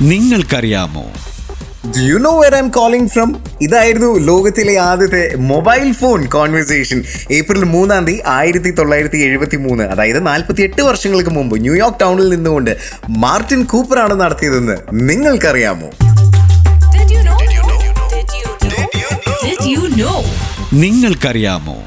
നിങ്ങൾക്കറിയാമോ? You know where I'm calling from ഇതായിരുന്നു ലോകത്തിലെ ആദ്യത്തെ മൊബൈൽ ഫോൺ കോൺവെർസേഷൻ ഏപ്രിൽ മൂന്നാം തീയതി ആയിരത്തി തൊള്ളായിരത്തി എഴുപത്തി മൂന്ന് അതായത് നാൽപ്പത്തി എട്ട് വർഷങ്ങൾക്ക് മുമ്പ് ന്യൂയോർക്ക് ടൗണിൽ നിന്നുകൊണ്ട് മാർട്ടിൻ കൂപ്പറാണ് നടത്തിയതെന്ന് നിങ്ങൾക്കറിയാമോ? നിങ്ങൾക്കറിയാമോ?